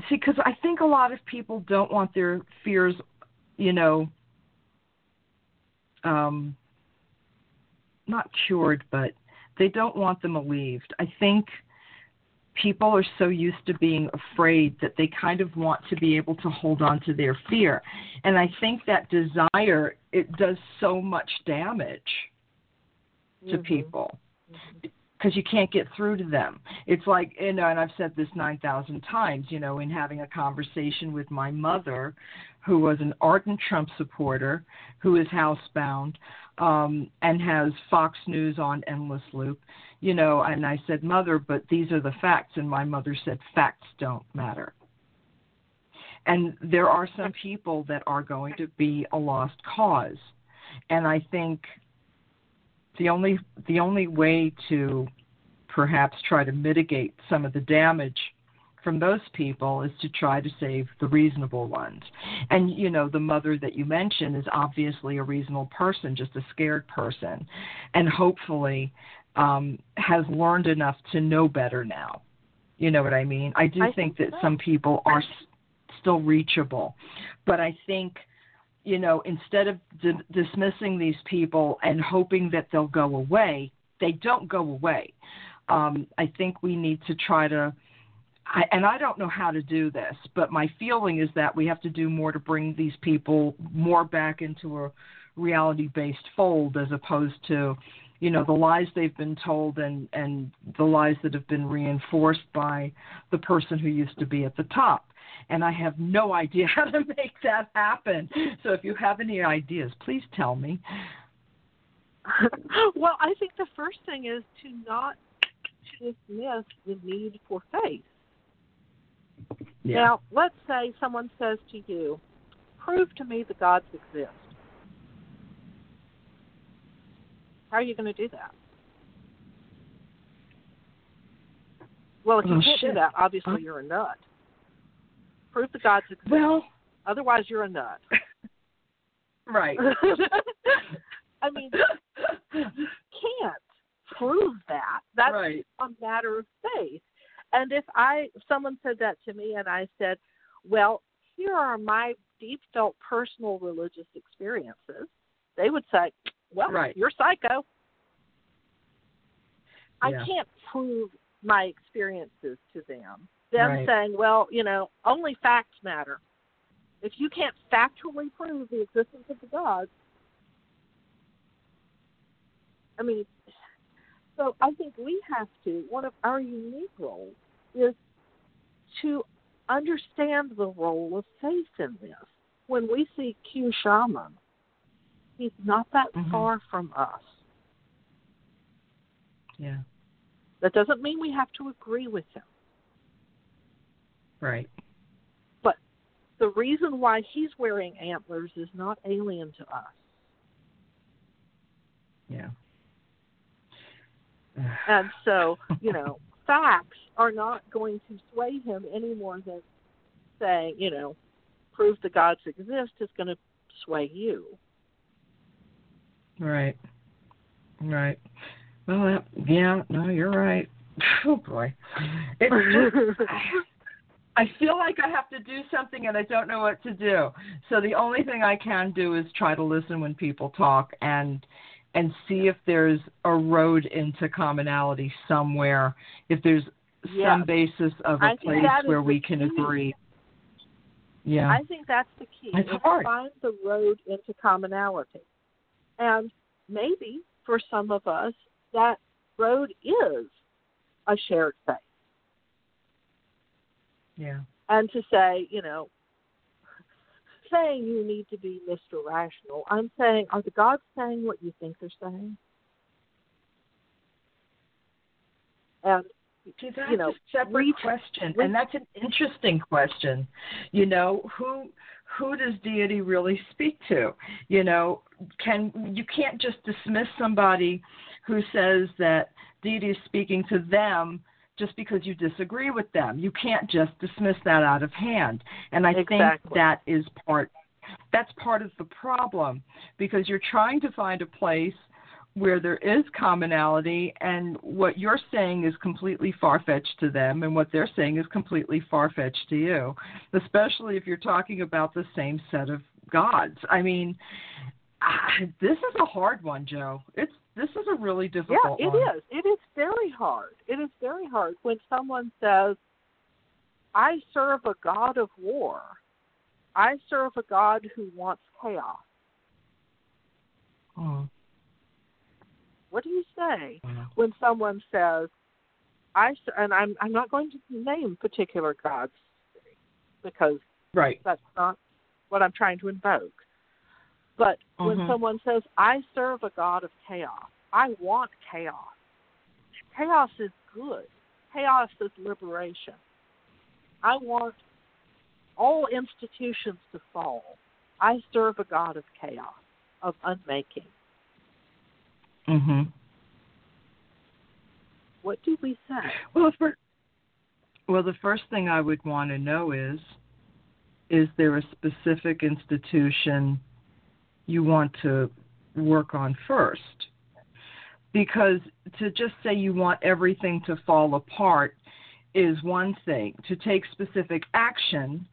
see, because I think a lot of people don't want their fears, you know, um, not cured, but they don't want them alleviated. I think people are so used to being afraid that they kind of want to be able to hold on to their fear. And I think that desire it does so much damage to Mhm. people because you can't get through to them. It's like, you know, and I've said this 9,000 times, you know, in having a conversation with my mother, who was an ardent Trump supporter, who is housebound, um, and has Fox News on endless loop, you know, and I said, Mother, but these are the facts. And my mother said, Facts don't matter. And there are some people that are going to be a lost cause. And I think the only the only way to perhaps try to mitigate some of the damage from those people is to try to save the reasonable ones. And you know, the mother that you mentioned is obviously a reasonable person, just a scared person, and hopefully um, has learned enough to know better now. You know what I mean? I do I think, think that so. some people are s- still reachable, but I think you know, instead of d- dismissing these people and hoping that they'll go away, they don't go away. Um, I think we need to try to, I, and I don't know how to do this, but my feeling is that we have to do more to bring these people more back into a reality based fold as opposed to, you know, the lies they've been told and, and the lies that have been reinforced by the person who used to be at the top and I have no idea how to make that happen. So if you have any ideas, please tell me. well, I think the first thing is to not to dismiss the need for faith. Yeah. Now, let's say someone says to you, "Prove to me the gods exist." How are you going to do that? Well, if you Oh, can't shit. do that, obviously Huh? you're a nut. Prove the gods exist. well, Otherwise, you're a nut. right. I mean, you can't prove that. That's right. a matter of faith. And if I someone said that to me and I said, Well, here are my deep felt personal religious experiences, they would say, Well, Right. you're psycho. I can't prove my experiences to them. Them Right. saying, Well, you know, only facts matter. If you can't factually prove the existence of the gods, I mean, so I think we have to, one of our unique roles is to understand the role of faith in this. When we see Q Shaman, he's not that Mhm. far from us. Yeah. That doesn't mean we have to agree with him. Right. But the reason why he's wearing antlers is not alien to us. Yeah. And so, you know, facts are not going to sway him any more than saying, you know, prove the gods exist is going to sway you. Right. Right. Well, that, yeah, no, you're right. Oh boy, it's just I feel like I have to do something and I don't know what to do. So the only thing I can do is try to listen when people talk and and see if there's a road into commonality somewhere. If there's some basis of a I place where we can key. agree. Yeah. I think that's the key. It's hard. Find the road into commonality. And maybe for some of us, that road is a shared faith. yeah. And to say, you know, saying you need to be Mr. Rational, I'm saying, are the gods saying what you think they're saying? And See, that's you know, a separate question, and that's an interesting question. You know, who who does deity really speak to? You know, can you can't just dismiss somebody who says that deity is speaking to them just because you disagree with them. You can't just dismiss that out of hand. And I Exactly. think that is part that's part of the problem because you're trying to find a place where there is commonality and what you're saying is completely far fetched to them and what they're saying is completely far fetched to you, especially if you're talking about the same set of gods. I mean, ah, this is a hard one, Jo. It's this is a really yeah, difficult it one. is. It is very hard. It is very hard when someone says, I serve a God of war. I serve a God who wants chaos. Oh, What do you say wow. when someone says, I and I'm I'm not going to name particular gods because Right. that's not what I'm trying to invoke. But when Mhm. someone says, I serve a God of chaos, I want chaos. Chaos is good. Chaos is liberation. I want all institutions to fall. I serve a God of chaos, of unmaking. Mhm. What do we say? Well, for, well, the first thing I would want to know is is there a specific institution you want to work on first? Because to just say you want everything to fall apart is one thing. To take specific action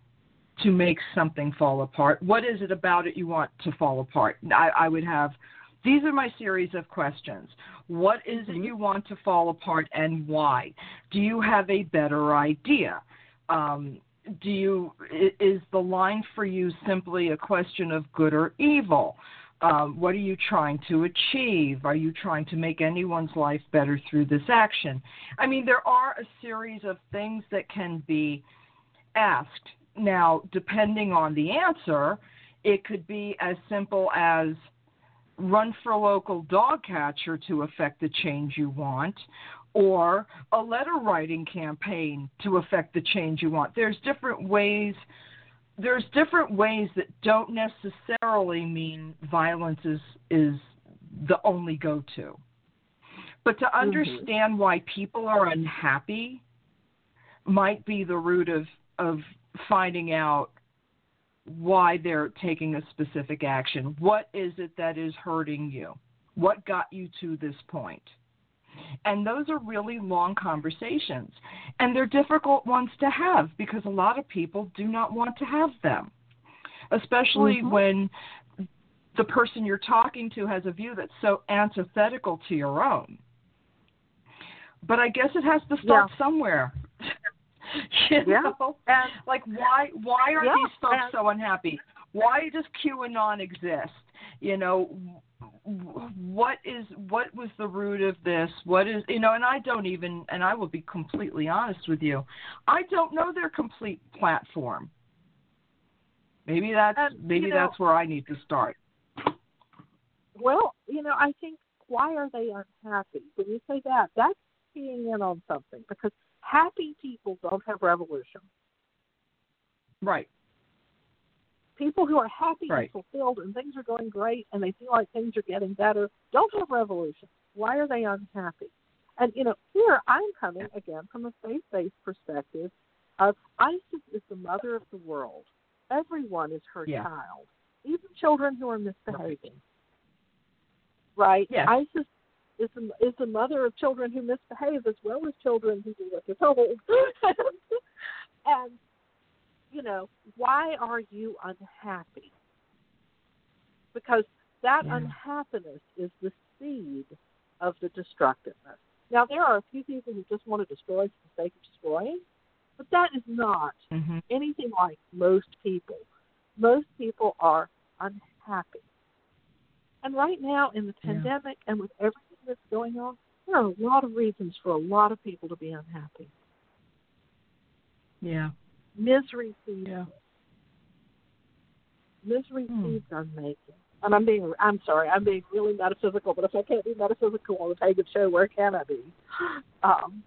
to make something fall apart, what is it about it you want to fall apart? I, I would have these are my series of questions. What is it Mhm. you want to fall apart and why? Do you have a better idea? Um, do you is the line for you simply a question of good or evil? Um, what are you trying to achieve? Are you trying to make anyone's life better through this action? I mean, there are a series of things that can be asked. Now, depending on the answer, it could be as simple as run for local dog catcher to affect the change you want or a letter writing campaign to affect the change you want. There's different ways there's different ways that don't necessarily mean violence is is the only go to. But to Mm-hmm. understand why people are unhappy might be the root of of finding out why they're taking a specific action. What is it that is hurting you? What got you to this point? And those are really long conversations. And they're difficult ones to have because a lot of people do not want to have them, especially Mhm. when the person you're talking to has a view that's so antithetical to your own. But I guess it has to start Yeah. somewhere. you Yeah. know? And Like why why are Yeah, these folks and- so unhappy? Why does QAnon exist? You know, what is what was the root of this? What is you know? And I don't even and I will be completely honest with you. I don't know their complete platform. Maybe that's And, maybe you know- that's where I need to start. Well, you know, I think why are they unhappy? When you say that, that's keying in on something because happy people don't have revolution. Right. People who are happy Right. and fulfilled and things are going great and they feel like things are getting better don't have revolution. Why are they unhappy? And you know, here I'm coming again from a faith-based perspective of Isis is the mother of the world. Everyone is her Yeah. child, even children who are misbehaving. Right? Yes. Isis is the, is the mother of children who misbehave as well as children who do what they're told. and you know, why are you unhappy? Because that Yeah. unhappiness is the seed of the destructiveness. Now, there are a few people who just want to destroy for the sake of destroying, but that is not Mhm. anything like most people. Most people are unhappy. And right now, in the Yeah. pandemic and with everything that's going on, there are a lot of reasons for a lot of people to be unhappy. Yeah. Misery seeds Yeah. misery Hmm. seeds unmaking. And I'm being I'm sorry, I'm being really metaphysical, but if I can't be metaphysical on the pagan show, where can I be? Um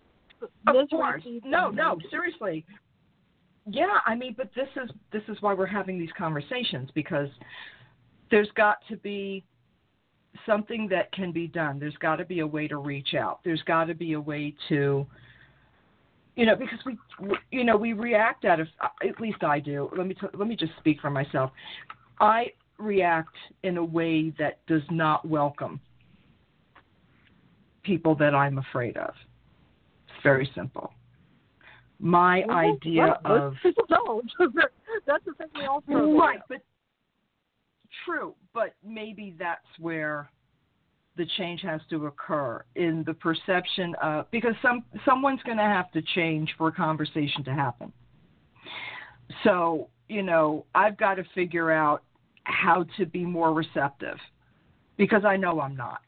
Of course. No, no, seriously. Yeah, I mean, but this is this is why we're having these conversations because there's got to be something that can be done. There's got to be a way to reach out. There's got to be a way to you know, because we you know, we react out of at least I do. Let me t- let me just speak for myself. I react in a way that does not welcome people that I'm afraid of. It's very simple. My Well, idea right, of people don't. That's the thing we all right, but true, but maybe that's where the change has to occur in the perception of because some someone's going to have to change for a conversation to happen. So, you know, I've got to figure out how to be more receptive because I know I'm not.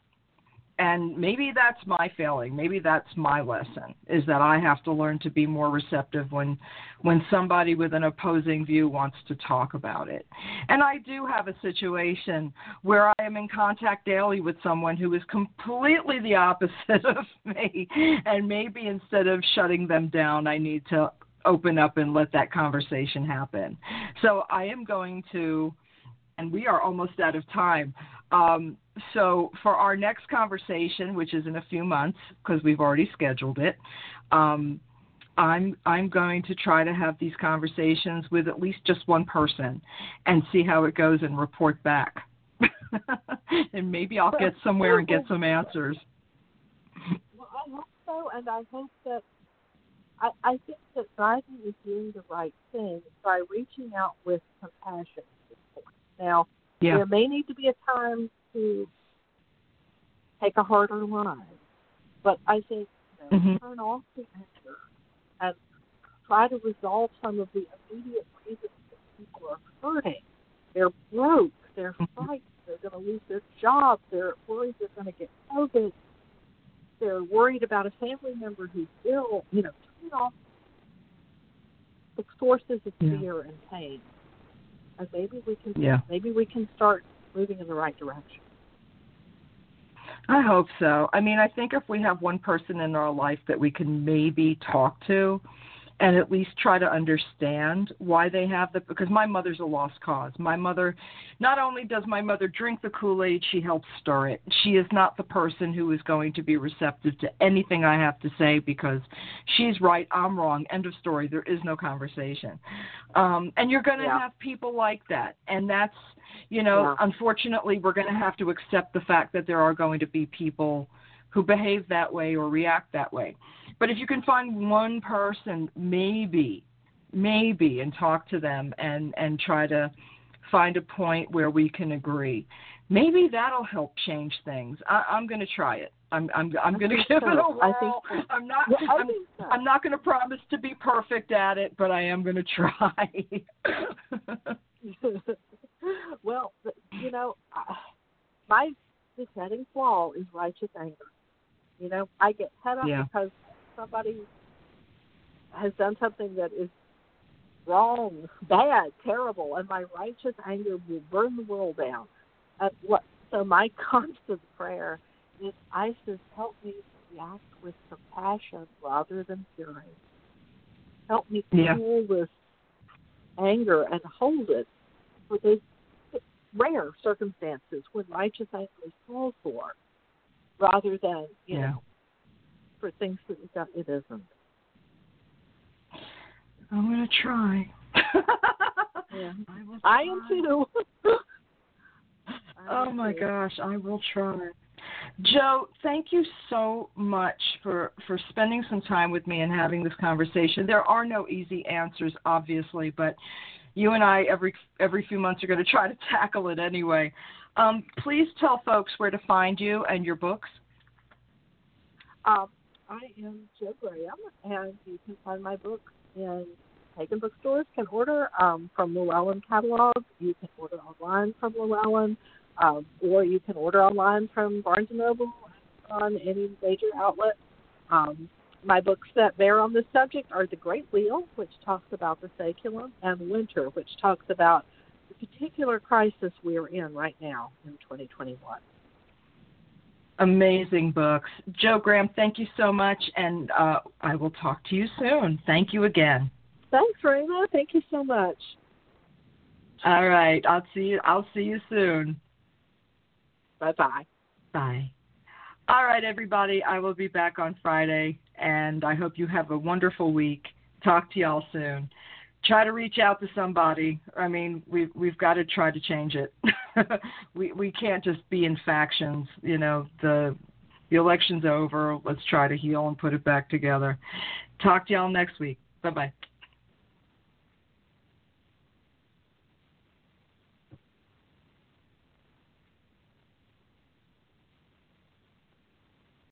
And maybe that's my failing. Maybe that's my lesson is that I have to learn to be more receptive when when somebody with an opposing view wants to talk about it. And I do have a situation where I am in contact daily with someone who is completely the opposite of me. And maybe instead of shutting them down, I need to open up and let that conversation happen. So I am going to and we are almost out of time. Um, so for our next conversation, which is in a few months because we've already scheduled it, um, I'm I'm going to try to have these conversations with at least just one person and see how it goes and report back. and maybe I'll get somewhere and get some answers. Well, I hope so, and I hope that I, I think that Biden is doing the right thing by reaching out with compassion. Now, Yeah. there may need to be a time to take a harder line, but I think you know, Mhm. turn off the anger and try to resolve some of the immediate reasons that people are hurting. They're broke. They're Mhm. frightened. They're going to lose their job. They're worried they're going to get COVID. They're worried about a family member who's ill. You know, turn off the sources of Yeah. fear and pain, and maybe we can Yeah. maybe we can start moving in the right direction. I hope so. I mean, I think if we have one person in our life that we can maybe talk to and at least try to understand why they have the because my mother's a lost cause. My mother not only does my mother drink the Kool-Aid, she helps stir it. She is not the person who is going to be receptive to anything I have to say because she's right, I'm wrong. End of story. There is no conversation. Um and you're going to Yeah. have people like that. And that's you know, Yeah. unfortunately, we're going to have to accept the fact that there are going to be people who behave that way or react that way. But if you can find one person, maybe, maybe, and talk to them and and try to find a point where we can agree, maybe that'll help change things. I, I'm going to try it. I'm I'm I'm going to give it a so. I think whirl. so. I'm not. Yeah, I'm, so. I'm not going to promise to be perfect at it, but I am going to try. well, you know, I- my besetting flaw is righteous anger. You know, I get head up Yeah. because somebody has done something that is wrong, bad, terrible, and my righteous anger will burn the world down. Uh, what? So my constant prayer is, Isis, help me to react with compassion rather than fury. Help me Yeah. cool this anger and hold it for those rare circumstances when righteous anger is called for, rather than you Yeah. know for things that it isn't. I'm going to try. Yeah. I, I am too. Oh my too. gosh, I will try. Jo, thank you so much for for spending some time with me and having this conversation. There are no easy answers, obviously, but you and I every every few months are going to try to tackle it anyway. Um, please tell folks where to find you and your books. Um, I am Jo Graham, and you can find my books in Pagan bookstores. Can order um, from Llewellyn catalog. You can order online from Llewellyn, um, or you can order online from Barnes and Noble on any major outlet. Um, my books that bear on this subject are The Great Wheel, which talks about the saeculum, and Winter, which talks about particular crisis we're in right now in 2021. Amazing books. Jo Graham, thank you so much, and uh, I will talk to you soon. Thank you again. Thanks, Raina. Thank you so much. All right, I'll see you. I'll see you soon. Bye bye. Bye. All right, everybody. I will be back on Friday, and I hope you have a wonderful week. Talk to y'all soon. Try to reach out to somebody. I mean, we've we've got to try to change it. we we can't just be in factions. You know, the the election's over. Let's try to heal and put it back together. Talk to y'all next week. Bye bye.